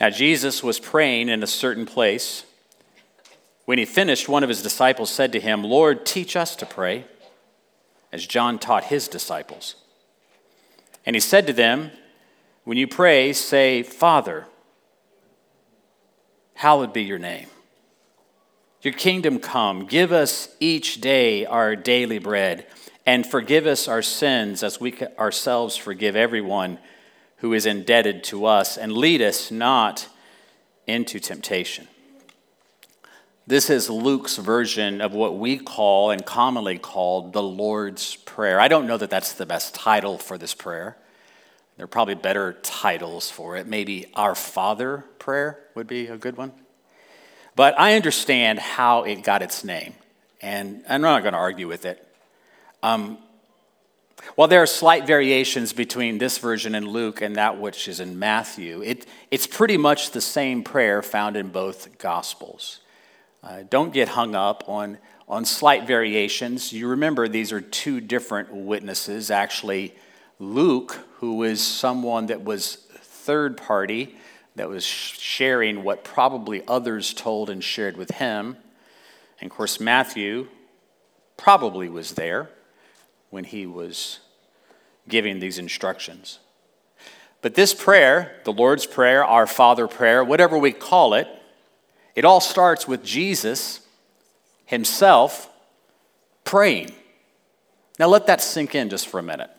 Now, Jesus was praying in a certain place. When he finished, one of his disciples said to him, Lord, teach us to pray, as John taught his disciples. And he said to them, When you pray, say, Father, hallowed be your name. Your kingdom come. Give us each day our daily bread, and forgive us our sins as we ourselves forgive everyone who is indebted to us, and lead us not into temptation. This is Luke's version of what we call and commonly called the Lord's Prayer. I don't know that that's the best title for this prayer. There are probably better titles for it. Maybe Our Father prayer would be a good one. But I understand how it got its name, and I'm not going to argue with it. Um, while there are slight variations between this version in Luke and that which is in Matthew, it, it's pretty much the same prayer found in both Gospels. Uh, don't get hung up on, on slight variations. You remember these are two different witnesses. Actually, Luke, who was someone that was third party, that was sharing what probably others told and shared with him. And of course, Matthew probably was there when he was giving these instructions. But this prayer, the Lord's Prayer, our Father prayer, whatever we call it, it all starts with Jesus himself praying. Now let that sink in just for a minute.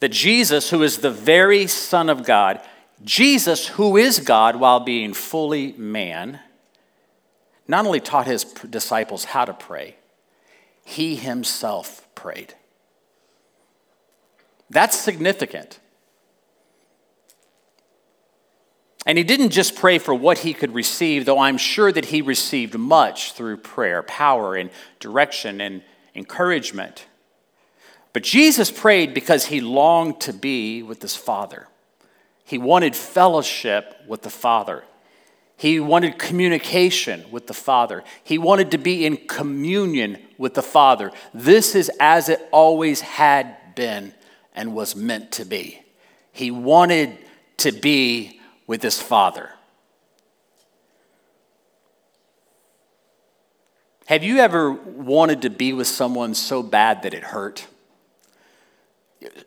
That Jesus, who is the very Son of God, Jesus, who is God while being fully man, not only taught his disciples how to pray, he himself prayed. That's significant. And he didn't just pray for what he could receive, though I'm sure that he received much through prayer power and direction and encouragement. But Jesus prayed because he longed to be with his Father. He wanted fellowship with the Father. He wanted communication with the Father. He wanted to be in communion with the Father. This is as it always had been and was meant to be. He wanted to be with his Father. Have you ever wanted to be with someone so bad that it hurt?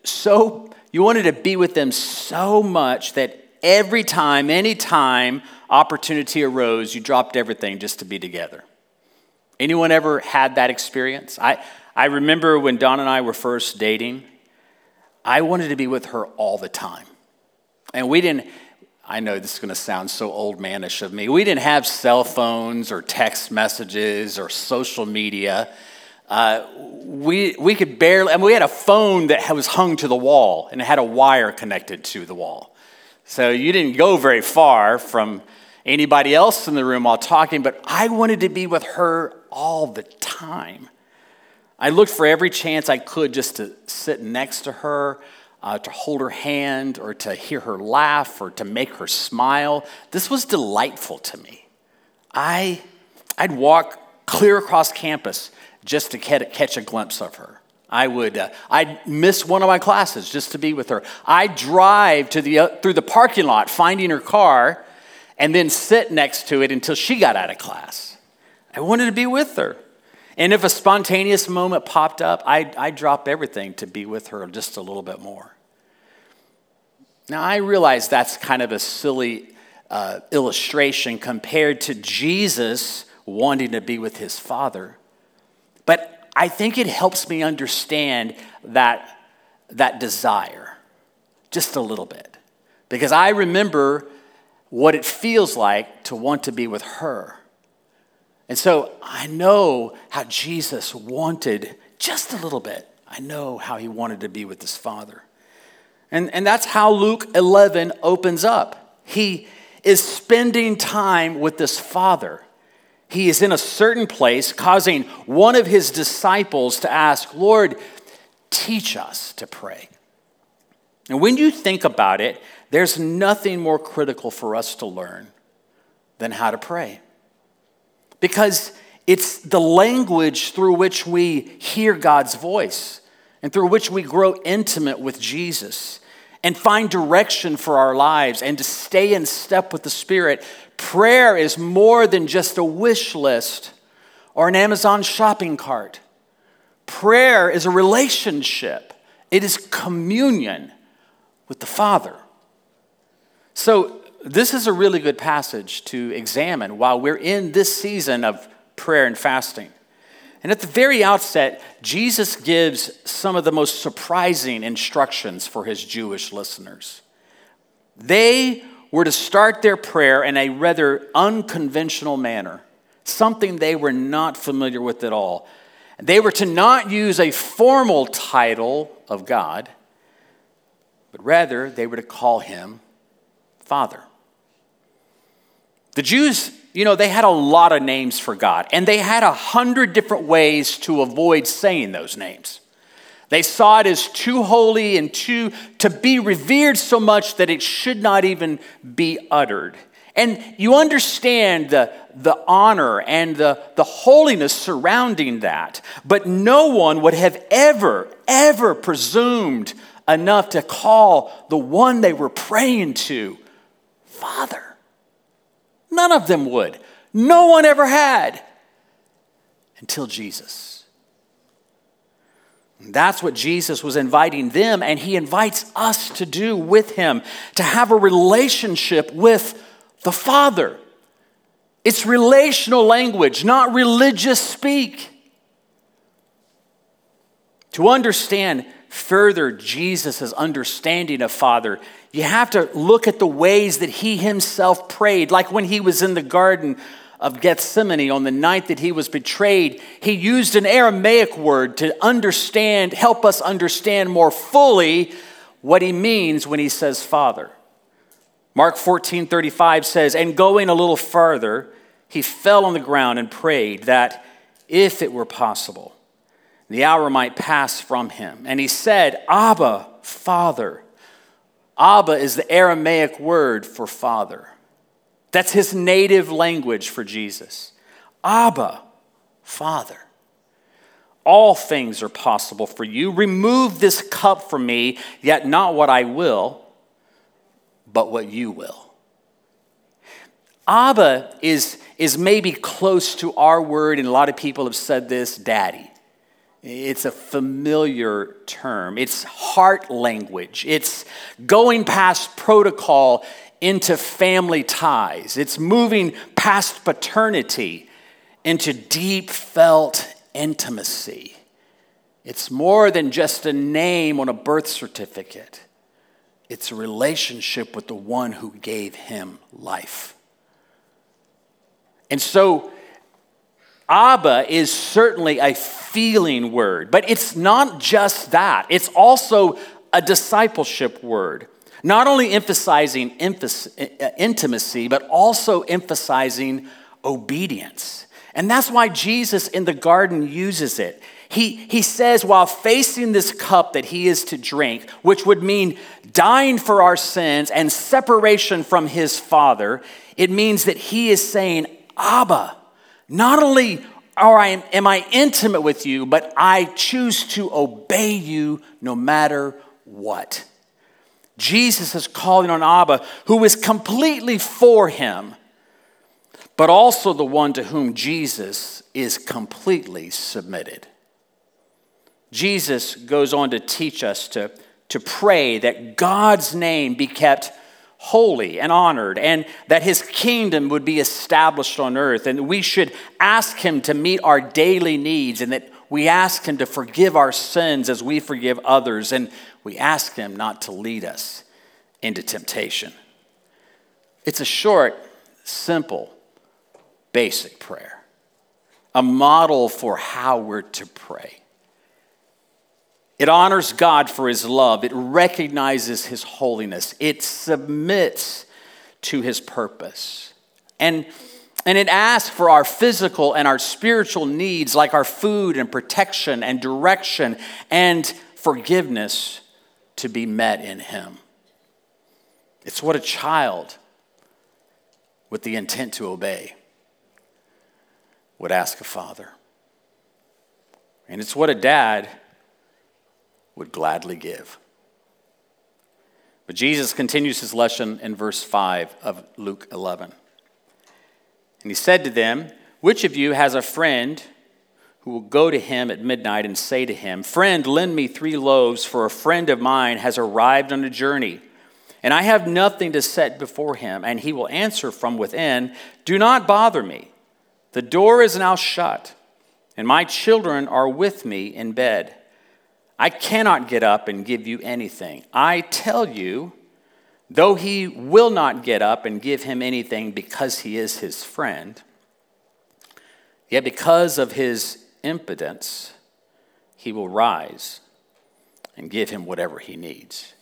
So, you wanted to be with them so much that every time, any time opportunity arose, you dropped everything just to be together. Anyone ever had that experience? I, I remember when Dawn and I were first dating, I wanted to be with her all the time. And we didn't, I know this is going to sound so old manish of me, we didn't have cell phones or text messages or social media. Uh, we, we could barely, I mean, we had a phone that was hung to the wall and it had a wire connected to the wall. So you didn't go very far from anybody else in the room while talking, but I wanted to be with her all the time. I looked for every chance I could just to sit next to her, uh, to hold her hand, or to hear her laugh, or to make her smile. This was delightful to me. I, I'd walk clear across campus just to catch a glimpse of her. I would, uh, I'd miss one of my classes just to be with her. I'd drive to the, uh, through the parking lot finding her car and then sit next to it until she got out of class. I wanted to be with her. And if a spontaneous moment popped up, I'd, I'd drop everything to be with her just a little bit more. Now, I realize that's kind of a silly uh, illustration compared to Jesus wanting to be with his Father. But I think it helps me understand that, that desire just a little bit. Because I remember what it feels like to want to be with her. And so I know how Jesus wanted just a little bit. I know how he wanted to be with his Father. And, and that's how Luke 11 opens up. He is spending time with this Father he is in a certain place, causing one of his disciples to ask, Lord, teach us to pray. And when you think about it, there's nothing more critical for us to learn than how to pray. Because it's the language through which we hear God's voice and through which we grow intimate with Jesus. And find direction for our lives and to stay in step with the Spirit, prayer is more than just a wish list or an Amazon shopping cart. Prayer is a relationship, it is communion with the Father. So, this is a really good passage to examine while we're in this season of prayer and fasting. And at the very outset, Jesus gives some of the most surprising instructions for his Jewish listeners. They were to start their prayer in a rather unconventional manner, something they were not familiar with at all. They were to not use a formal title of God, but rather they were to call him Father. The Jews you know, they had a lot of names for God, and they had a hundred different ways to avoid saying those names. They saw it as too holy and too to be revered so much that it should not even be uttered. And you understand the, the honor and the, the holiness surrounding that, but no one would have ever, ever presumed enough to call the one they were praying to Father. None of them would. No one ever had until Jesus. And that's what Jesus was inviting them, and he invites us to do with him to have a relationship with the Father. It's relational language, not religious speak. To understand further Jesus' understanding of Father, you have to look at the ways that he himself prayed, like when he was in the Garden of Gethsemane on the night that he was betrayed. He used an Aramaic word to understand, help us understand more fully what he means when he says Father. Mark 14 35 says, And going a little farther, he fell on the ground and prayed that if it were possible, the hour might pass from him. And he said, Abba, Father. Abba is the Aramaic word for father. That's his native language for Jesus. Abba, Father. All things are possible for you. Remove this cup from me, yet not what I will, but what you will. Abba is, is maybe close to our word, and a lot of people have said this daddy. It's a familiar term. It's heart language. It's going past protocol into family ties. It's moving past paternity into deep felt intimacy. It's more than just a name on a birth certificate, it's a relationship with the one who gave him life. And so, Abba is certainly a feeling word, but it's not just that, it's also a discipleship word. Not only emphasizing uh, intimacy, but also emphasizing obedience. And that's why Jesus in the garden uses it. He, he says, while facing this cup that he is to drink, which would mean dying for our sins and separation from his Father, it means that he is saying, Abba, not only are I, am I intimate with you, but I choose to obey you no matter what. Jesus is calling on Abba, who is completely for him, but also the one to whom Jesus is completely submitted. Jesus goes on to teach us to, to pray that God's name be kept holy and honored, and that his kingdom would be established on earth. And we should ask him to meet our daily needs, and that we ask him to forgive our sins as we forgive others, and we ask him not to lead us into temptation. It's a short, simple, basic prayer, a model for how we're to pray. It honors God for his love. It recognizes his holiness. It submits to his purpose. And, and it asks for our physical and our spiritual needs, like our food and protection and direction and forgiveness, to be met in him. It's what a child with the intent to obey would ask a father. And it's what a dad would gladly give. But Jesus continues his lesson in verse 5 of Luke 11. And he said to them, Which of you has a friend who will go to him at midnight and say to him, Friend, lend me three loaves, for a friend of mine has arrived on a journey, and I have nothing to set before him? And he will answer from within, Do not bother me. The door is now shut, and my children are with me in bed. I cannot get up and give you anything. I tell you, Though he will not get up and give him anything because he is his friend, yet because of his impotence, he will rise and give him whatever he needs.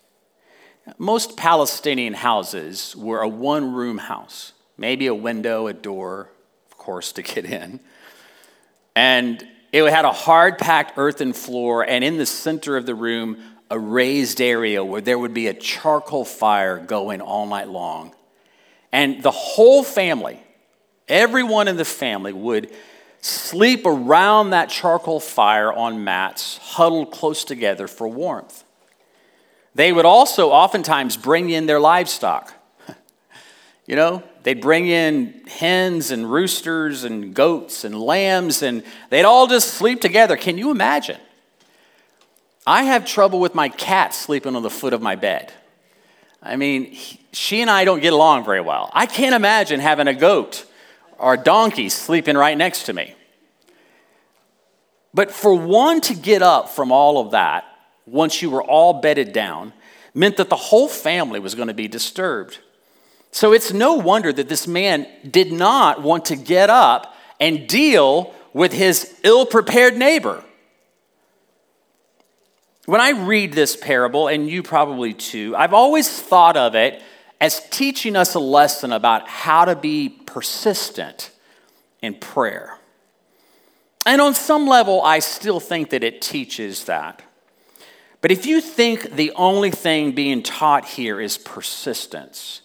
Most Palestinian houses were a one room house, maybe a window, a door, of course, to get in. And it had a hard packed earthen floor, and in the center of the room, a raised area where there would be a charcoal fire going all night long. And the whole family, everyone in the family, would sleep around that charcoal fire on mats, huddled close together for warmth. They would also oftentimes bring in their livestock. you know, they'd bring in hens and roosters and goats and lambs, and they'd all just sleep together. Can you imagine? I have trouble with my cat sleeping on the foot of my bed. I mean, he, she and I don't get along very well. I can't imagine having a goat or a donkey sleeping right next to me. But for one to get up from all of that, once you were all bedded down, meant that the whole family was going to be disturbed. So it's no wonder that this man did not want to get up and deal with his ill prepared neighbor. When I read this parable, and you probably too, I've always thought of it as teaching us a lesson about how to be persistent in prayer. And on some level, I still think that it teaches that. But if you think the only thing being taught here is persistence,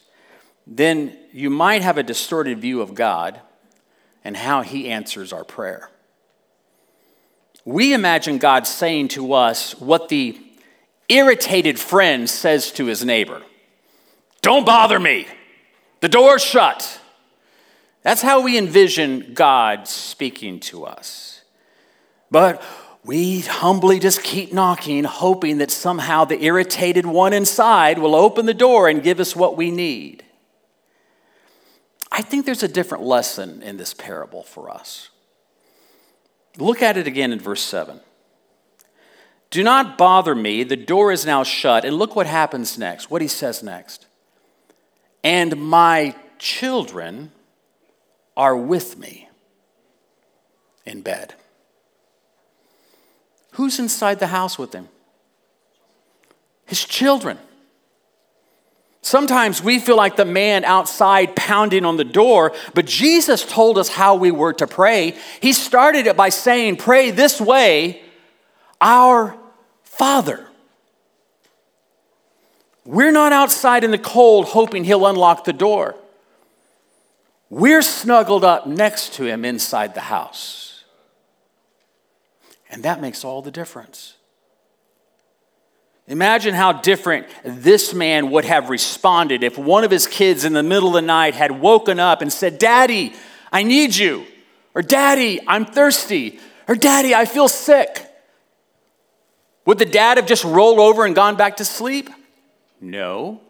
then you might have a distorted view of God and how He answers our prayer we imagine God saying to us what the irritated friend says to his neighbor Don't bother me, the door's shut. That's how we envision God speaking to us. But we humbly just keep knocking, hoping that somehow the irritated one inside will open the door and give us what we need. I think there's a different lesson in this parable for us. Look at it again in verse 7. Do not bother me. The door is now shut. And look what happens next, what he says next. And my children are with me in bed. Who's inside the house with him? His children. Sometimes we feel like the man outside pounding on the door, but Jesus told us how we were to pray. He started it by saying, Pray this way, our Father. We're not outside in the cold hoping he'll unlock the door. We're snuggled up next to him inside the house. And that makes all the difference. Imagine how different this man would have responded if one of his kids in the middle of the night had woken up and said, Daddy, I need you. Or, Daddy, I'm thirsty. Or, Daddy, I feel sick. Would the dad have just rolled over and gone back to sleep? No.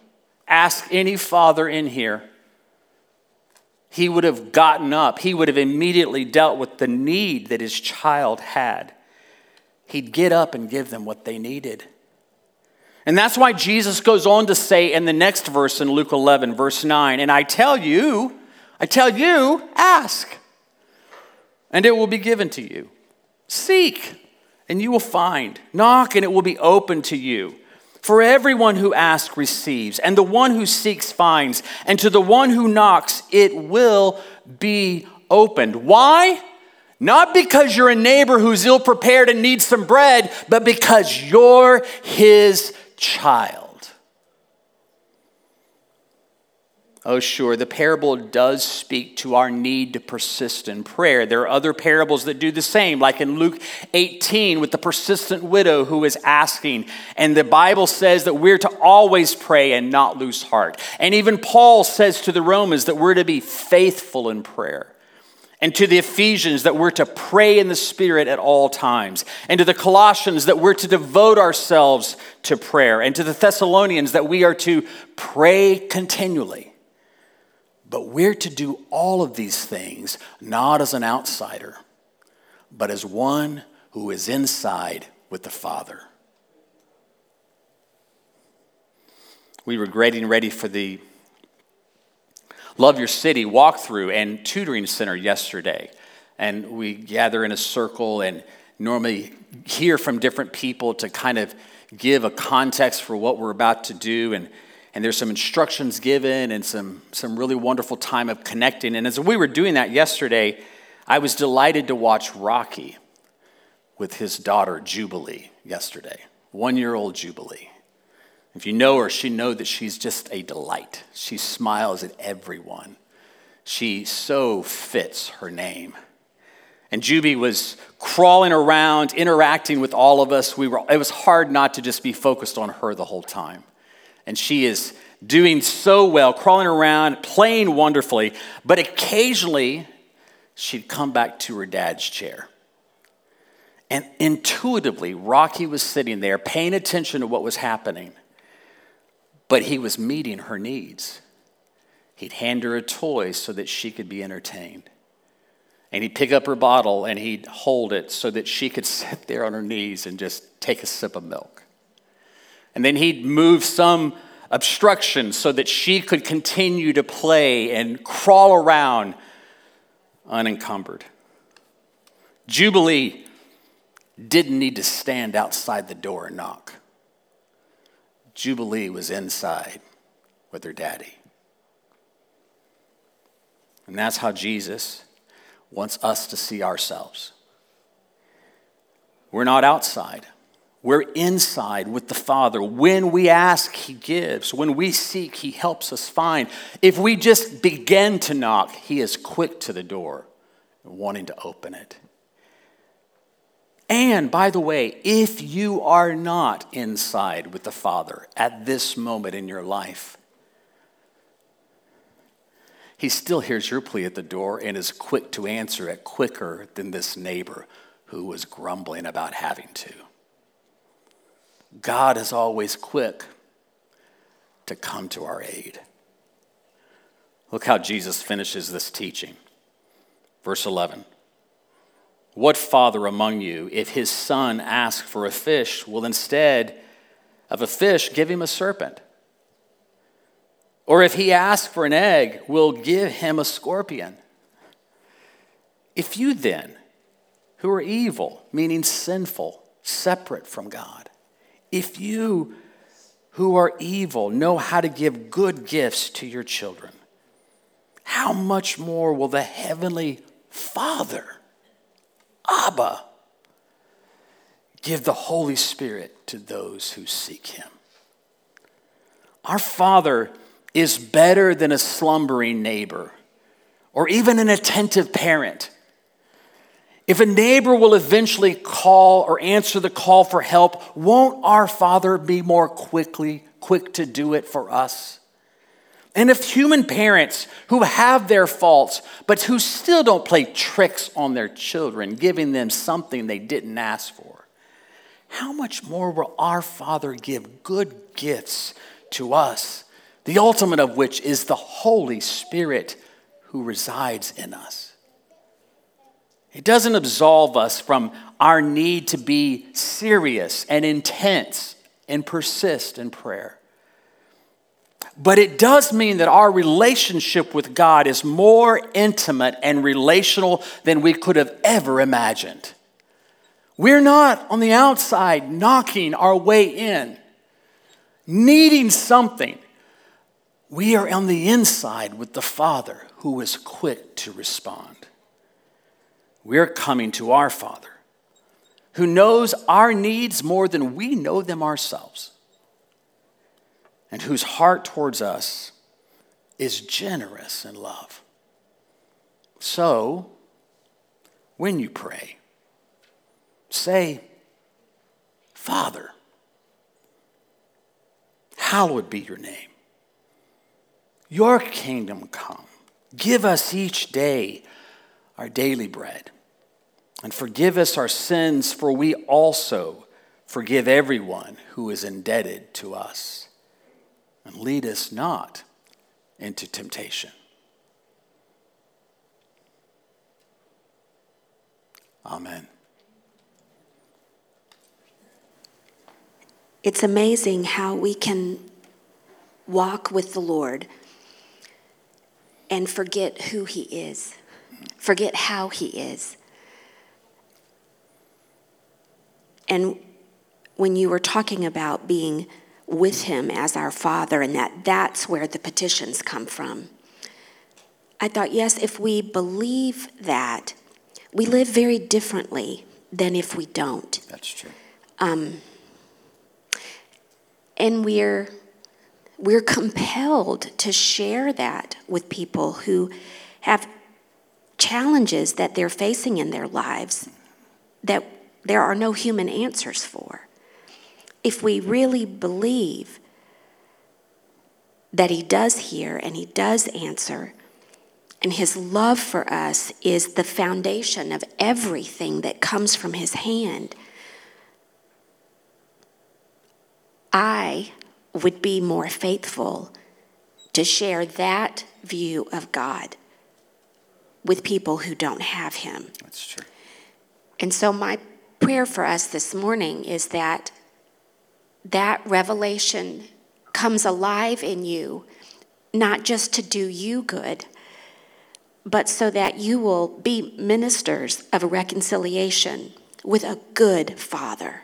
Ask any father in here. He would have gotten up. He would have immediately dealt with the need that his child had. He'd get up and give them what they needed. And that's why Jesus goes on to say in the next verse in Luke 11, verse 9, and I tell you, I tell you, ask, and it will be given to you. Seek, and you will find. Knock, and it will be open to you. For everyone who asks receives, and the one who seeks finds, and to the one who knocks it will be opened. Why? Not because you're a neighbor who's ill prepared and needs some bread, but because you're his child. Oh, sure, the parable does speak to our need to persist in prayer. There are other parables that do the same, like in Luke 18 with the persistent widow who is asking. And the Bible says that we're to always pray and not lose heart. And even Paul says to the Romans that we're to be faithful in prayer. And to the Ephesians that we're to pray in the Spirit at all times. And to the Colossians that we're to devote ourselves to prayer. And to the Thessalonians that we are to pray continually. But we're to do all of these things not as an outsider, but as one who is inside with the Father. We were getting ready for the Love Your City walkthrough and tutoring center yesterday. And we gather in a circle and normally hear from different people to kind of give a context for what we're about to do. And and there's some instructions given and some, some really wonderful time of connecting. And as we were doing that yesterday, I was delighted to watch Rocky with his daughter, Jubilee, yesterday. One year old Jubilee. If you know her, she know that she's just a delight. She smiles at everyone. She so fits her name. And Juby was crawling around, interacting with all of us. We were, it was hard not to just be focused on her the whole time and she is doing so well, crawling around, playing wonderfully, but occasionally she'd come back to her dad's chair. And intuitively, Rocky was sitting there paying attention to what was happening, but he was meeting her needs. He'd hand her a toy so that she could be entertained. And he'd pick up her bottle and he'd hold it so that she could sit there on her knees and just take a sip of milk. And then he'd move some obstruction so that she could continue to play and crawl around unencumbered. Jubilee didn't need to stand outside the door and knock. Jubilee was inside with her daddy. And that's how Jesus wants us to see ourselves. We're not outside. We're inside with the Father. When we ask, He gives. When we seek, He helps us find. If we just begin to knock, He is quick to the door, wanting to open it. And by the way, if you are not inside with the Father at this moment in your life, He still hears your plea at the door and is quick to answer it quicker than this neighbor who was grumbling about having to. God is always quick to come to our aid. Look how Jesus finishes this teaching. Verse 11 What father among you, if his son asks for a fish, will instead of a fish give him a serpent? Or if he asks for an egg, will give him a scorpion? If you then, who are evil, meaning sinful, separate from God, if you who are evil know how to give good gifts to your children, how much more will the Heavenly Father, Abba, give the Holy Spirit to those who seek Him? Our Father is better than a slumbering neighbor or even an attentive parent. If a neighbor will eventually call or answer the call for help, won't our Father be more quickly quick to do it for us? And if human parents who have their faults, but who still don't play tricks on their children, giving them something they didn't ask for, how much more will our Father give good gifts to us, the ultimate of which is the Holy Spirit who resides in us? It doesn't absolve us from our need to be serious and intense and persist in prayer. But it does mean that our relationship with God is more intimate and relational than we could have ever imagined. We're not on the outside knocking our way in, needing something. We are on the inside with the Father who is quick to respond. We're coming to our Father who knows our needs more than we know them ourselves and whose heart towards us is generous in love. So, when you pray, say, Father, hallowed be your name. Your kingdom come. Give us each day our daily bread. And forgive us our sins, for we also forgive everyone who is indebted to us. And lead us not into temptation. Amen. It's amazing how we can walk with the Lord and forget who He is, forget how He is. And when you were talking about being with Him as our Father and that that's where the petitions come from, I thought, yes, if we believe that, we live very differently than if we don't. That's true. Um, and we're we're compelled to share that with people who have challenges that they're facing in their lives that there are no human answers for. If we really believe that He does hear and He does answer, and His love for us is the foundation of everything that comes from His hand, I would be more faithful to share that view of God with people who don't have Him. That's true. And so, my prayer for us this morning is that that revelation comes alive in you, not just to do you good, but so that you will be ministers of reconciliation with a good Father.